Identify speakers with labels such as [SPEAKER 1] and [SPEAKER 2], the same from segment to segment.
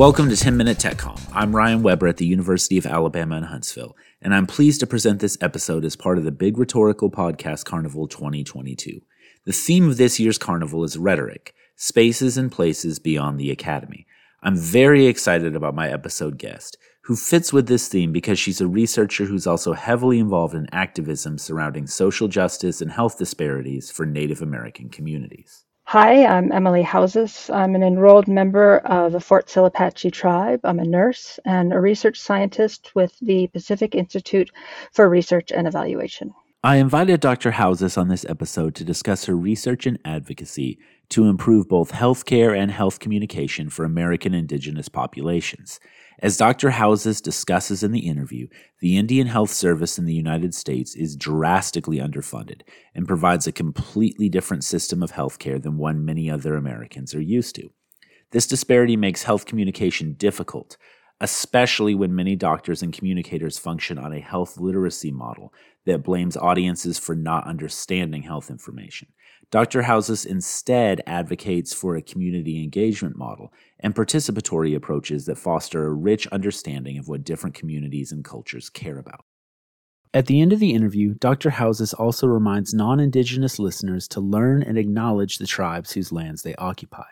[SPEAKER 1] Welcome to 10 Minute TechComm. I'm Ryan Weber at the University of Alabama in Huntsville, and I'm pleased to present this episode as part of the Big Rhetorical Podcast Carnival 2022. The theme of this year's carnival is rhetoric, spaces and places beyond the academy. I'm very excited about my episode guest, who fits with this theme because she's a researcher who's also heavily involved in activism surrounding social justice and health disparities for Native American communities.
[SPEAKER 2] Hi, I'm Emily Haozous. I'm an enrolled member of the Fort Sill Apache tribe. I'm a nurse and a research scientist with the Pacific Institute for Research and Evaluation.
[SPEAKER 1] I invited Dr. Haozous on this episode to discuss her research and advocacy to improve both healthcare and health communication for American indigenous populations. As Dr. Haozous discusses in the interview, the Indian Health Service in the United States is drastically underfunded and provides a completely different system of healthcare than one many other Americans are used to. This disparity makes health communication difficult, especially when many doctors and communicators function on a health literacy model that blames audiences for not understanding health information. Dr. Haozous instead advocates for a community engagement model and participatory approaches that foster a rich understanding of what different communities and cultures care about. At the end of the interview, Dr. Haozous also reminds non Indigenous listeners to learn and acknowledge the tribes whose lands they occupy.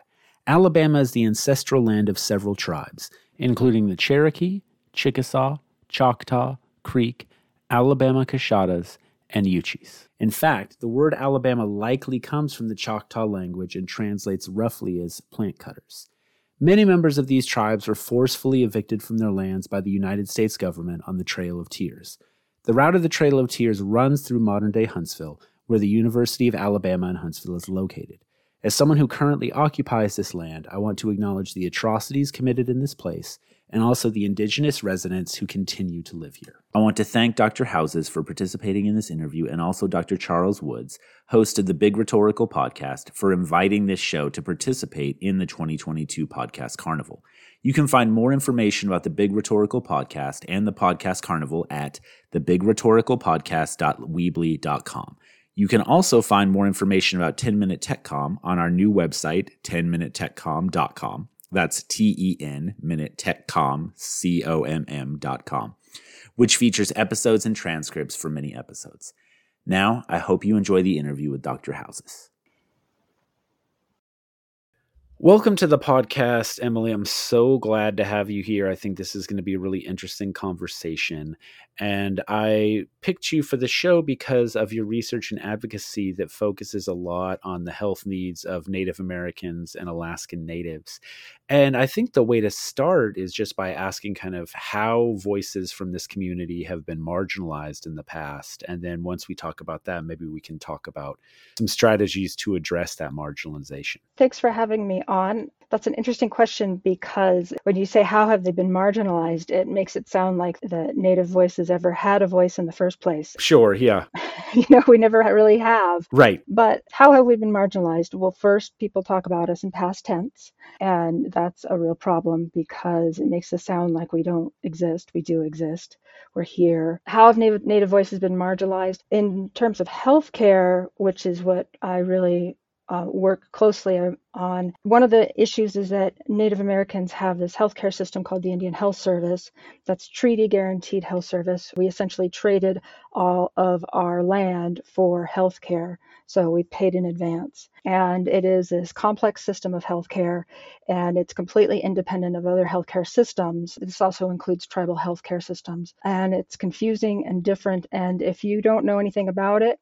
[SPEAKER 1] Alabama is the ancestral land of several tribes, including the Cherokee, Chickasaw, Choctaw, Creek, Alabama Coushatta, and Yuchis. In fact, the word Alabama likely comes from the Choctaw language and translates roughly as plant cutters. Many members of these tribes were forcefully evicted from their lands by the United States government on the Trail of Tears. The route of the Trail of Tears runs through modern day Huntsville, where the University of Alabama in Huntsville is located. As someone who currently occupies this land, I want to acknowledge the atrocities committed in this place and also the indigenous residents who continue to live here. I want to thank Dr. Haozous for participating in this interview and also Dr. Charles Woods, host of the Big Rhetorical podcast, for inviting this show to participate in the 2022 Podcast Carnival. You can find more information about the Big Rhetorical Podcast and the Podcast Carnival at thebigRhetoricalpodcast.weebly.com. You can also find more information about 10 Minute TechComm on our new website, 10minutetechcomm.com. That's T E N Minute TechComm, C O M M dot com, which features episodes and transcripts for many episodes. Now, I hope you enjoy the interview with Dr. Haozous. Welcome to the podcast, Emily. I'm so glad to have you here. I think this is going to be a really interesting conversation. And I picked you for the show because of your research and advocacy that focuses a lot on the health needs of Native Americans and Alaskan Natives. And I think the way to start is just by asking kind of how voices from this community have been marginalized in the past. And then once we talk about that, maybe we can talk about some strategies to address that marginalization.
[SPEAKER 2] Thanks for having me on. That's an interesting question because when you say how have they been marginalized, it makes it sound like the Native voices ever had a voice in the first place.
[SPEAKER 1] Sure, yeah.
[SPEAKER 2] you know, we never really have.
[SPEAKER 1] Right.
[SPEAKER 2] But how have we been marginalized? Well, first, people talk about us in past tense, and that's a real problem because it makes us sound like we don't exist. We do exist. We're here. How have Native, Native voices been marginalized? In terms of healthcare, which is what I really uh, work closely on. One of the issues is that Native Americans have this healthcare system called the Indian Health Service. That's treaty guaranteed health service. We essentially traded all of our land for healthcare. So we paid in advance. And it is this complex system of healthcare, and it's completely independent of other healthcare systems. This also includes tribal healthcare systems. And it's confusing and different. And if you don't know anything about it,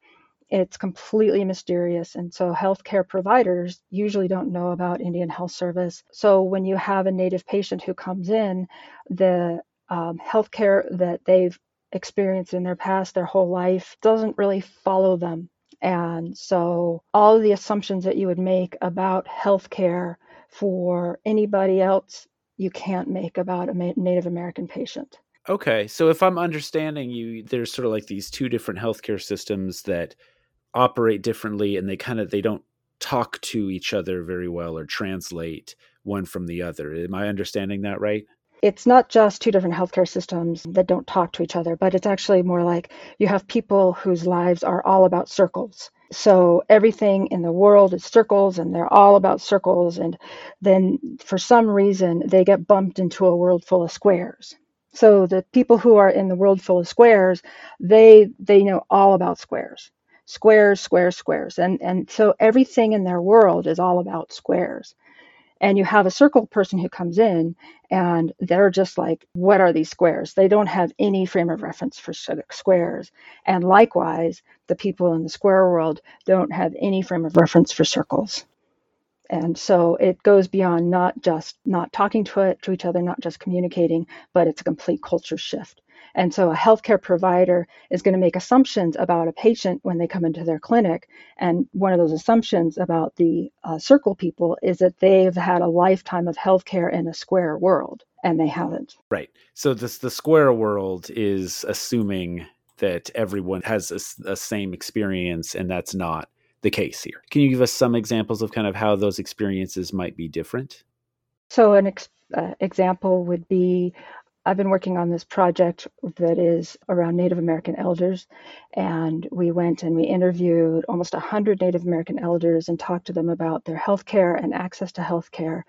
[SPEAKER 2] it's completely mysterious. And so healthcare providers usually don't know about Indian Health Service. So when you have a Native patient who comes in, the um, healthcare that they've experienced in their past, their whole life, doesn't really follow them. And so all the assumptions that you would make about healthcare for anybody else, you can't make about a Native American patient.
[SPEAKER 1] Okay, so if I'm understanding you, there's sort of like these two different healthcare systems that operate differently and they kind of they don't talk to each other very well or translate one from the other. Am I understanding that right?
[SPEAKER 2] it's not just two different healthcare systems that don't talk to each other, but it's actually more like you have people whose lives are all about circles. So everything in the world is circles and they're all about circles. And then for some reason, they get bumped into a world full of squares. So the people who are in the world full of squares, they they know all about squares. Squares, squares, squares. And and so everything in their world is all about squares. And you have a circle person who comes in and they're just like what are these squares? They don't have any frame of reference for squares. And likewise the people in the square world don't have any frame of reference for circles and so it goes beyond not just not talking to it to each other not just communicating but it's a complete culture shift and so a healthcare provider is going to make assumptions about a patient when they come into their clinic. And one of those assumptions about the uh, circle people is that they've had a lifetime of healthcare in a square world, and they haven't.
[SPEAKER 1] Right. So this the square world is assuming that everyone has a, a same experience, and that's not the case here. Can you give us some examples of kind of how those experiences might be different?
[SPEAKER 2] So an ex- uh, example would be I've been working on this project that is around Native American elders, and we went and we interviewed almost 100 Native American elders and talked to them about their health care and access to health care.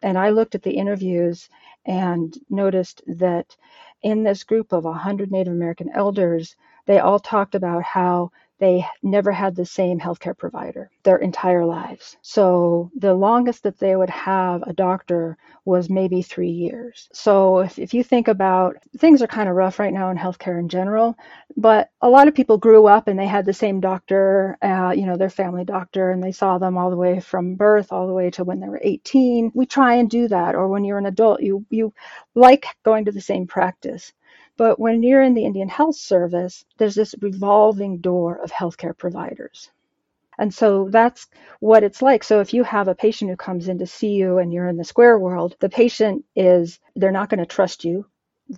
[SPEAKER 2] And I looked at the interviews and noticed that in this group of 100 Native American elders, they all talked about how they never had the same healthcare provider their entire lives. So the longest that they would have a doctor was maybe three years. So if, if you think about things are kind of rough right now in healthcare in general, but a lot of people grew up and they had the same doctor, uh, you know, their family doctor, and they saw them all the way from birth all the way to when they were 18. We try and do that, or when you're an adult, you you like going to the same practice. But when you're in the Indian Health Service, there's this revolving door of healthcare providers. And so that's what it's like. So if you have a patient who comes in to see you and you're in the square world, the patient is, they're not going to trust you.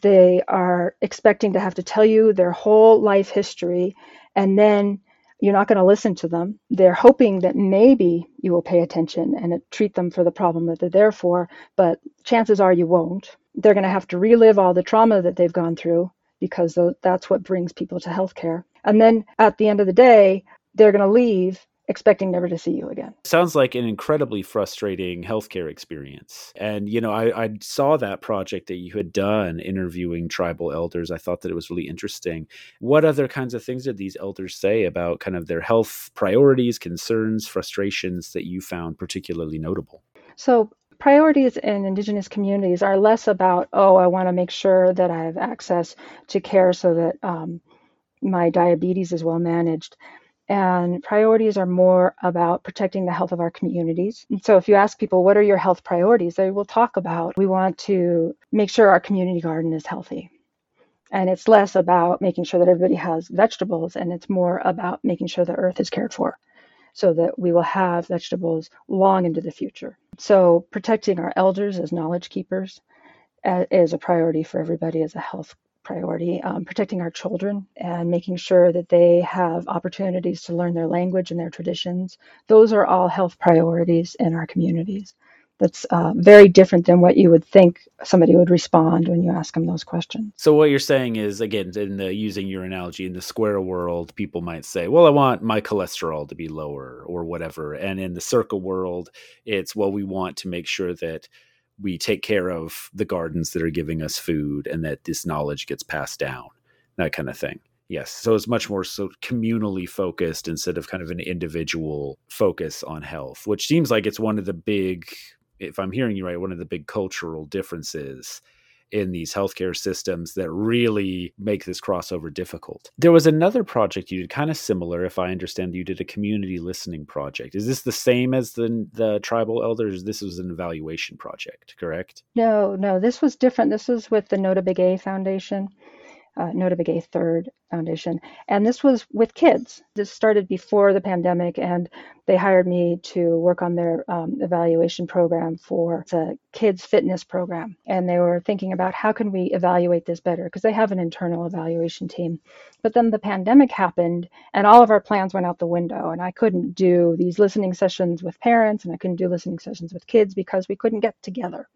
[SPEAKER 2] They are expecting to have to tell you their whole life history and then you're not going to listen to them. They're hoping that maybe you will pay attention and treat them for the problem that they're there for, but chances are you won't they're going to have to relive all the trauma that they've gone through because that's what brings people to healthcare. And then at the end of the day, they're going to leave expecting never to see you again.
[SPEAKER 1] Sounds like an incredibly frustrating healthcare experience. And, you know, I, I, saw that project that you had done interviewing tribal elders. I thought that it was really interesting. What other kinds of things did these elders say about kind of their health priorities, concerns, frustrations that you found particularly notable?
[SPEAKER 2] So, priorities in Indigenous communities are less about, oh, I want to make sure that I have access to care so that um, my diabetes is well managed. And priorities are more about protecting the health of our communities. And so, if you ask people, what are your health priorities? They will talk about, we want to make sure our community garden is healthy. And it's less about making sure that everybody has vegetables, and it's more about making sure the earth is cared for so that we will have vegetables long into the future. So, protecting our elders as knowledge keepers uh, is a priority for everybody as a health priority. Um, protecting our children and making sure that they have opportunities to learn their language and their traditions. Those are all health priorities in our communities that's uh, very different than what you would think somebody would respond when you ask them those questions.
[SPEAKER 1] So what you're saying is, again, in the using your analogy in the square world, people might say, "Well, I want my cholesterol to be lower or whatever," and in the circle world, it's, "Well, we want to make sure that." We take care of the gardens that are giving us food and that this knowledge gets passed down, that kind of thing. Yes. So it's much more so communally focused instead of kind of an individual focus on health, which seems like it's one of the big if I'm hearing you right, one of the big cultural differences in these healthcare systems that really make this crossover difficult. There was another project you did kind of similar, if I understand. You did a community listening project. Is this the same as the the tribal elders? This was an evaluation project, correct?
[SPEAKER 2] No, no. This was different. This was with the Nota Foundation uh, Nota Begay Third Foundation. And this was with kids. This started before the pandemic, and they hired me to work on their um, evaluation program for the kids fitness program. And they were thinking about how can we evaluate this better because they have an internal evaluation team. But then the pandemic happened, and all of our plans went out the window. And I couldn't do these listening sessions with parents, and I couldn't do listening sessions with kids because we couldn't get together.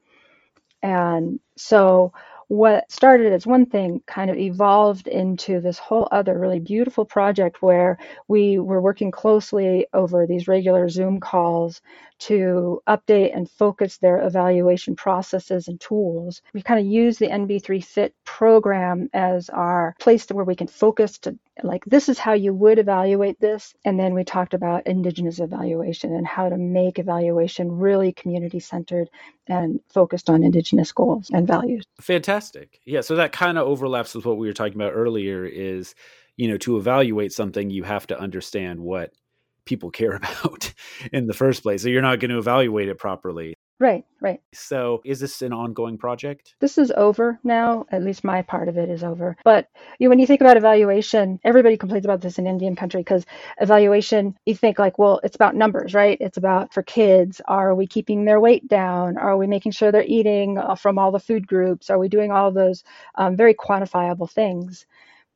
[SPEAKER 2] And so what started as one thing kind of evolved into this whole other really beautiful project where we were working closely over these regular Zoom calls to update and focus their evaluation processes and tools. We kind of use the NB3 Fit program as our place where we can focus to like this is how you would evaluate this. And then we talked about indigenous evaluation and how to make evaluation really community centered and focused on indigenous goals and values.
[SPEAKER 1] Fantastic. Yeah so that kind of overlaps with what we were talking about earlier is you know to evaluate something you have to understand what people care about in the first place so you're not going to evaluate it properly
[SPEAKER 2] Right, right.
[SPEAKER 1] So, is this an ongoing project?
[SPEAKER 2] This is over now. At least my part of it is over. But you know, when you think about evaluation, everybody complains about this in Indian country because evaluation, you think like, well, it's about numbers, right? It's about for kids. Are we keeping their weight down? Are we making sure they're eating uh, from all the food groups? Are we doing all those um, very quantifiable things?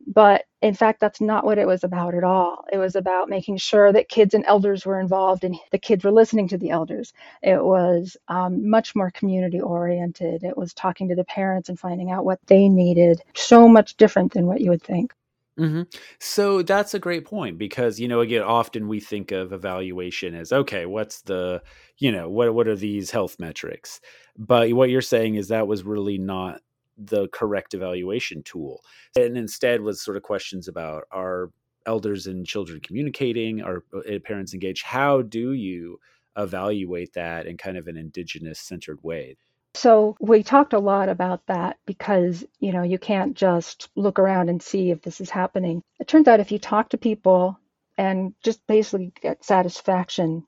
[SPEAKER 2] But in fact, that's not what it was about at all. It was about making sure that kids and elders were involved and the kids were listening to the elders. It was um, much more community oriented. It was talking to the parents and finding out what they needed. So much different than what you would think.
[SPEAKER 1] Mm-hmm. So that's a great point because you know again often we think of evaluation as okay what's the you know what what are these health metrics but what you're saying is that was really not the correct evaluation tool. And instead was sort of questions about are elders and children communicating? Are uh, parents engaged? How do you evaluate that in kind of an indigenous centered way?
[SPEAKER 2] So we talked a lot about that because you know you can't just look around and see if this is happening. It turns out if you talk to people and just basically get satisfaction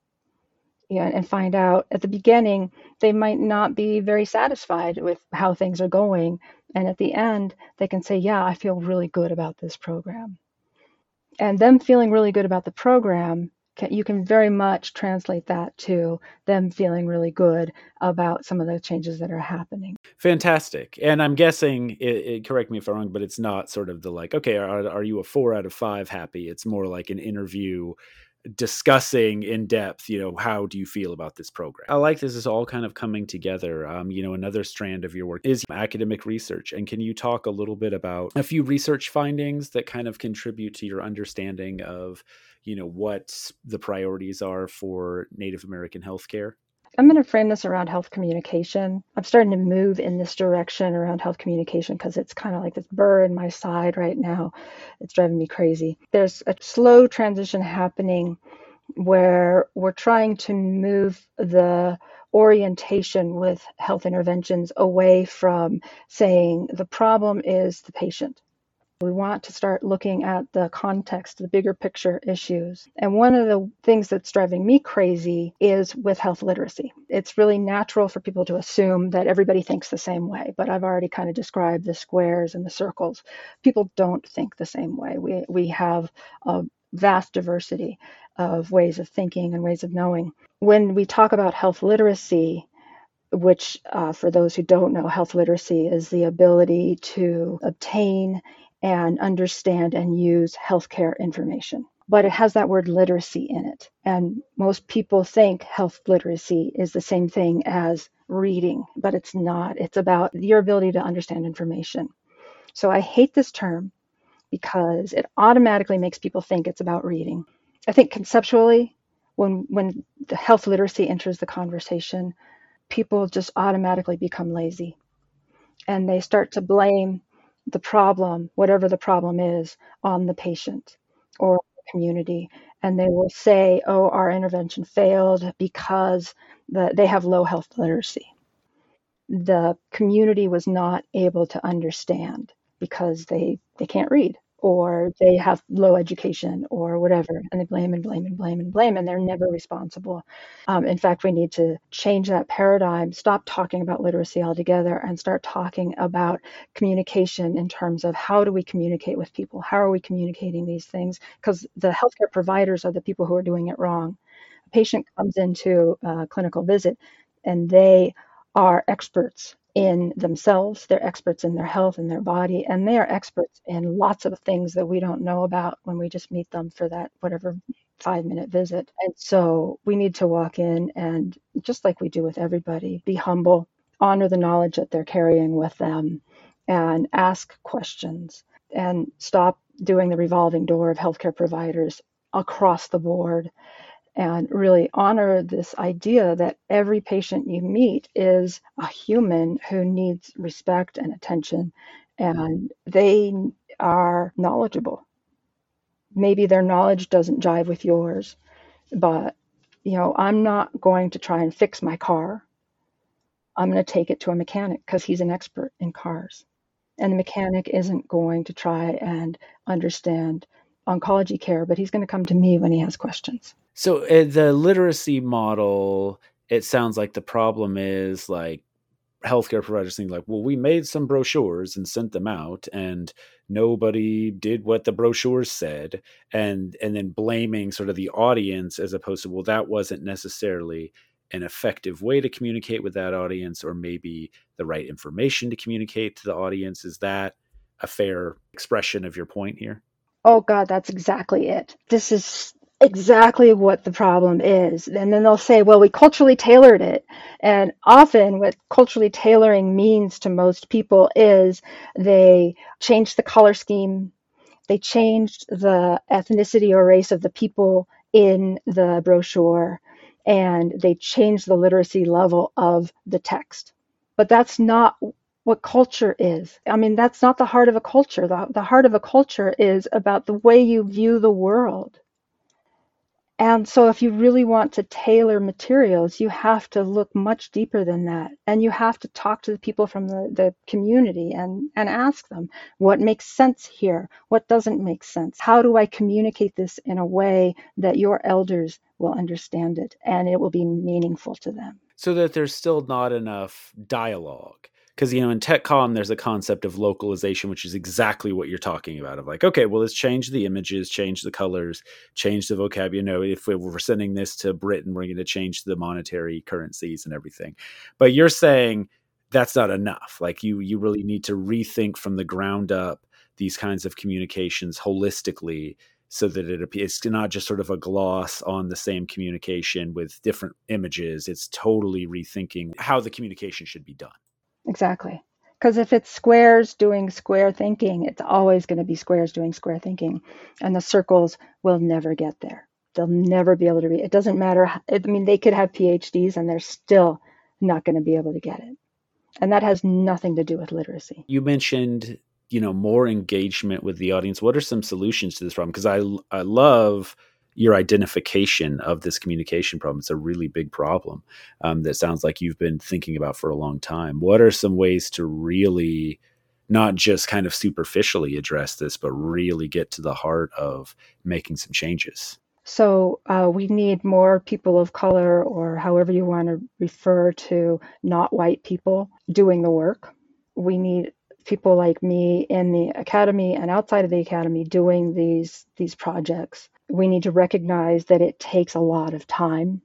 [SPEAKER 2] you know, and find out at the beginning they might not be very satisfied with how things are going. And at the end they can say yeah i feel really good about this program. And them feeling really good about the program can, you can very much translate that to them feeling really good about some of the changes that are happening.
[SPEAKER 1] Fantastic. And i'm guessing it, it, correct me if i'm wrong but it's not sort of the like okay are, are you a four out of five happy? It's more like an interview discussing in depth you know how do you feel about this program? i like this is all kind of coming together um, you know another strand of your work is academic research and can you talk a little bit about a few research findings that kind of contribute to your understanding of you know what the priorities are for native american healthcare
[SPEAKER 2] I'm going to frame this around health communication. I'm starting to move in this direction around health communication because it's kind of like this burr in my side right now. It's driving me crazy. There's a slow transition happening where we're trying to move the orientation with health interventions away from saying the problem is the patient we want to start looking at the context, the bigger picture issues. And one of the things that's driving me crazy is with health literacy. It's really natural for people to assume that everybody thinks the same way, but I've already kind of described the squares and the circles. People don't think the same way. We, we have a vast diversity of ways of thinking and ways of knowing. When we talk about health literacy, which, uh, for those who don't know, health literacy is the ability to obtain and understand and use healthcare information. But it has that word literacy in it. And most people think health literacy is the same thing as reading, but it's not. It's about your ability to understand information. So I hate this term because it automatically makes people think it's about reading. I think conceptually, when when the health literacy enters the conversation, people just automatically become lazy and they start to blame the problem, whatever the problem is, on the patient or the community. And they will say, oh, our intervention failed because the, they have low health literacy. The community was not able to understand because they, they can't read or they have low education or whatever, and they blame and blame and blame and blame, and they're never responsible. Um, in fact, we need to change that paradigm, stop talking about literacy altogether, and start talking about communication in terms of how do we communicate with people? How are we communicating these things? Because the healthcare providers are the people who are doing it wrong. A patient comes into a clinical visit and they are experts in themselves. They're experts in their health and their body, and they are experts in lots of things that we don't know about when we just meet them for that whatever five minute visit. And so we need to walk in and just like we do with everybody, be humble, honor the knowledge that they're carrying with them and ask questions and stop doing the revolving door of healthcare providers across the board and really honor this idea that every patient you meet is a human who needs respect and attention and they are knowledgeable. Maybe their knowledge doesn't jive with yours, but you know, I'm not going to try and fix my car. I'm going to take it to a mechanic because he's an expert in cars. And the mechanic isn't going to try and understand oncology care, but he's going to come to me when he has questions.
[SPEAKER 1] So uh, the literacy model, it sounds like the problem is like healthcare providers think like, well, we made some brochures and sent them out, and nobody did what the brochures said, and and then blaming sort of the audience as opposed to well, that wasn't necessarily an effective way to communicate with that audience, or maybe the right information to communicate to the audience. Is that a fair expression of your point here?
[SPEAKER 2] Oh God, that's exactly it. This is exactly what the problem is. And then they'll say, well, we culturally tailored it. And often, what culturally tailoring means to most people is they changed the color scheme, they changed the ethnicity or race of the people in the brochure, and they changed the literacy level of the text. But that's not what culture is. I mean, that's not the heart of a culture. The, the heart of a culture is about the way you view the world. And so, if you really want to tailor materials, you have to look much deeper than that. And you have to talk to the people from the, the community and, and ask them what makes sense here? What doesn't make sense? How do I communicate this in a way that your elders will understand it and it will be meaningful to them?
[SPEAKER 1] So that there's still not enough dialogue because you know in TechCom there's a concept of localization which is exactly what you're talking about of like okay well let's change the images change the colors change the vocabulary you know if we're sending this to britain we're going to change the monetary currencies and everything. But you're saying that's not enough. Like you you really need to rethink from the ground up these kinds of communications holistically so that it it's not just sort of a gloss on the same communication with different images. It's totally rethinking how the communication should be done
[SPEAKER 2] Exactly. Because if it's squares doing square thinking, it's always going to be squares doing square thinking. And the circles will never get there. They'll never be able to read. It doesn't matter. I mean, they could have PhDs and they're still not going to be able to get it. And that has nothing to do with literacy.
[SPEAKER 1] You mentioned, you know, more engagement with the audience. What are some solutions to this problem? Because I, I love your identification of this communication problem. It's a really big problem um, that sounds like you've been thinking about for a long time. What are some ways to really not just kind of superficially address this, but really get to the heart of making some changes?
[SPEAKER 2] So uh, we need more people of color, or however you want to refer to not white people, doing the work. We need people like me in the academy and outside of the academy doing these these projects we need to recognize that it takes a lot of time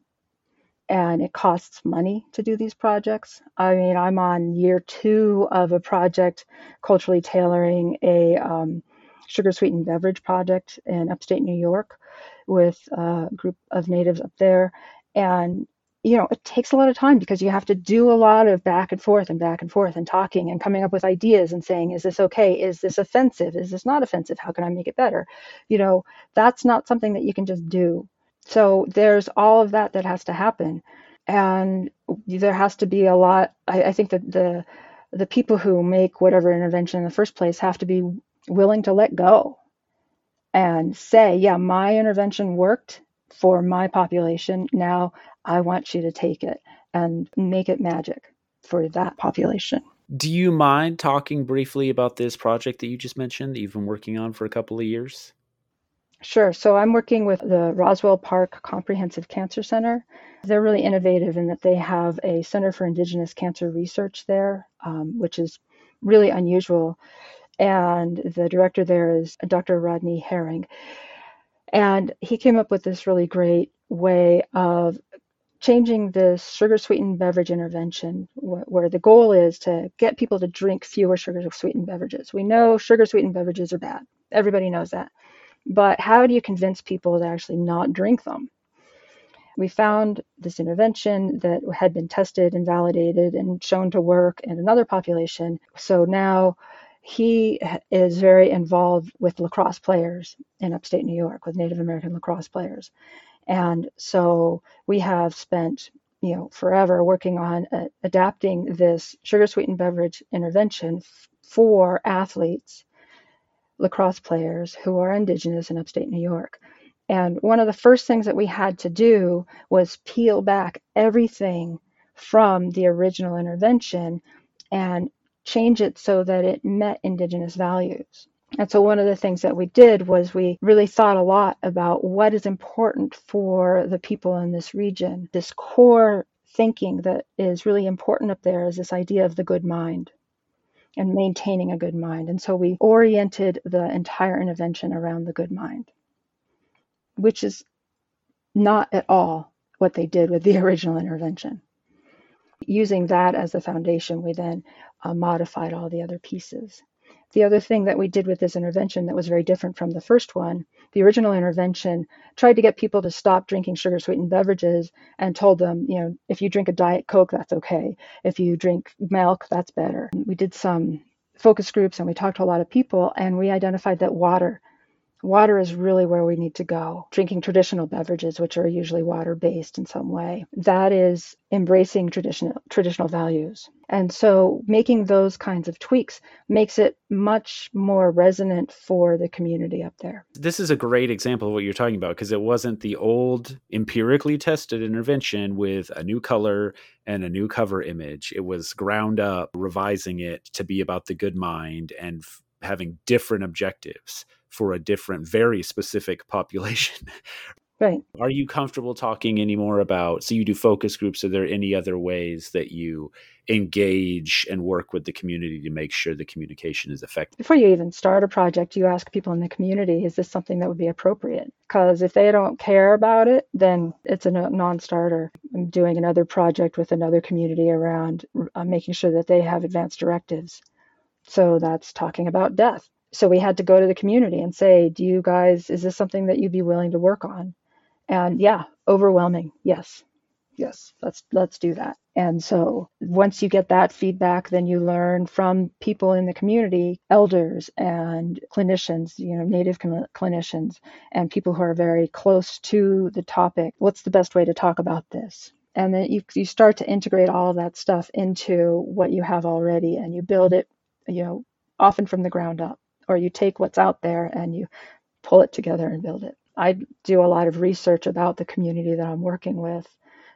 [SPEAKER 2] and it costs money to do these projects. I mean, I'm on year two of a project culturally tailoring a um, sugar sweetened beverage project in upstate New York with a group of natives up there. And you know, it takes a lot of time because you have to do a lot of back and forth and back and forth and talking and coming up with ideas and saying, is this okay? Is this offensive? Is this not offensive? How can I make it better? You know, that's not something that you can just do. So there's all of that that has to happen. And there has to be a lot. I, I think that the the people who make whatever intervention in the first place have to be willing to let go and say, yeah, my intervention worked for my population. Now I want you to take it and make it magic for that population.
[SPEAKER 1] Do you mind talking briefly about this project that you just mentioned that you've been working on for a couple of years?
[SPEAKER 2] Sure. So I'm working with the Roswell Park Comprehensive Cancer Center. They're really innovative in that they have a Center for Indigenous Cancer Research there, um, which is really unusual. And the director there is Dr. Rodney Haring. And he came up with this really great way of changing the sugar sweetened beverage intervention wh- where the goal is to get people to drink fewer sugar sweetened beverages. We know sugar sweetened beverages are bad. Everybody knows that. But how do you convince people to actually not drink them? We found this intervention that had been tested and validated and shown to work in another population. So now he is very involved with lacrosse players in upstate New York, with Native American lacrosse players. And so we have spent you know forever working on uh, adapting this sugar sweetened beverage intervention f- for athletes lacrosse players who are indigenous in upstate New York. And one of the first things that we had to do was peel back everything from the original intervention and change it so that it met indigenous values. And so one of the things that we did was we really thought a lot about what is important for the people in this region. This core thinking that is really important up there is this idea of the good mind and maintaining a good mind. And so we oriented the entire intervention around the good mind, which is not at all what they did with the original intervention. Using that as the foundation, we then uh, modified all the other pieces. The other thing that we did with this intervention that was very different from the first one, the original intervention tried to get people to stop drinking sugar sweetened beverages and told them, you know, if you drink a Diet Coke, that's okay. If you drink milk, that's better. We did some focus groups and we talked to a lot of people and we identified that water water is really where we need to go. Drinking traditional beverages, which are usually water based in some way, that is embracing traditional traditional values. And so making those kinds of tweaks makes it much more resonant for the community up there.
[SPEAKER 1] This is a great example of what you're talking about because it wasn't the old empirically tested intervention with a new color and a new cover image. It was ground up, revising it to be about the good mind and f- having different objectives for a different, very specific population.
[SPEAKER 2] Right.
[SPEAKER 1] Are you comfortable talking anymore about? So you do focus groups. Are there any other ways that you engage and work with the community to make sure the communication is effective?
[SPEAKER 2] Before you even start a project, you ask people in the community, is this something that would be appropriate? Because if they don't care about it, then it's a non starter. I'm doing another project with another community around uh, making sure that they have advanced directives. So that's talking about death so we had to go to the community and say, do you guys, is this something that you'd be willing to work on? And yeah, overwhelming. Yes. Yes, let's let's do that. And so once you get that feedback, then you learn from people in the community, elders and clinicians, you know, native cl- clinicians and people who are very close to the topic. What's the best way to talk about this? And then you you start to integrate all of that stuff into what you have already and you build it, you know, often from the ground up or you take what's out there and you pull it together and build it. I do a lot of research about the community that I'm working with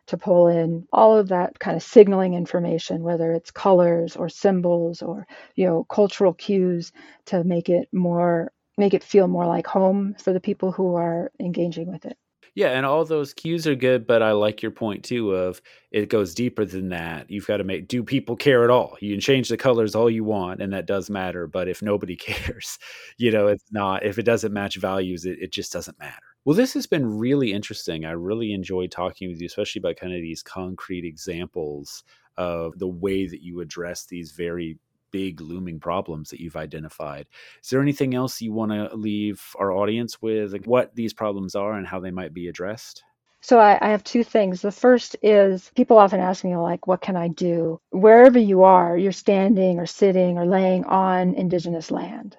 [SPEAKER 2] to pull in all of that kind of signaling information, whether it's colors or symbols or you know cultural cues, to make it more make it feel more like home for the people who are engaging with it.
[SPEAKER 1] Yeah, and all those cues are good, but I like your point too of it goes deeper than that. You've got to make do people care at all? You can change the colors all you want, and that does matter. But if nobody cares, you know, it's not. If it doesn't match values, it, it just doesn't matter. Well, this has been really interesting. I really enjoyed talking with you, especially about kind of these concrete examples of the way that you address these very big looming problems that you've identified. Is there anything else you want to leave our audience with, like what these problems are and how they might be addressed?
[SPEAKER 2] So I, I, have two things. The first is people often ask me like, what can I do? Wherever you are, you're standing or sitting or laying on indigenous land.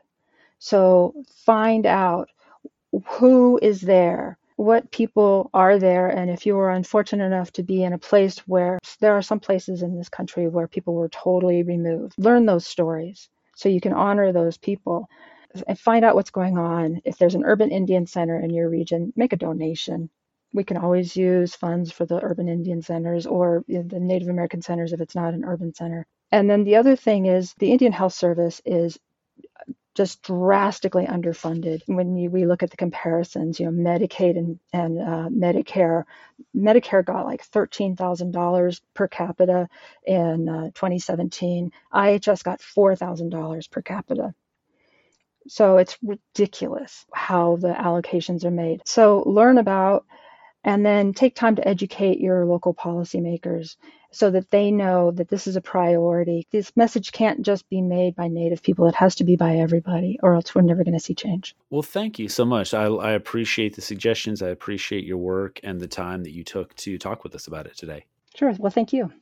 [SPEAKER 2] So find out who is there what people are there and if you were unfortunate enough to be in a place where there are some places in this country where people were totally removed. Learn those stories so you can honor those people. And find out what's going on. If there's an urban indian center in your region make a donation. We can always use funds for the urban indian centers or the native american centers if it's not an urban center. And then the other thing is the indian health service is just drastically underfunded. When you, we look at the comparisons, you know, Medicaid and, and uh, Medicare, Medicare got like $13,000 per capita in uh, 2017. IHS got $4,000 per capita. So it's ridiculous how the allocations are made. So learn about and then take time to educate your local policymakers so that they know that this is a priority. This message can't just be made by Native people, it has to be by everybody, or else we're never going to see change.
[SPEAKER 1] Well, thank you so much. I, I appreciate the suggestions. I appreciate your work and the time that you took to talk with us about it today.
[SPEAKER 2] Sure. Well, thank you.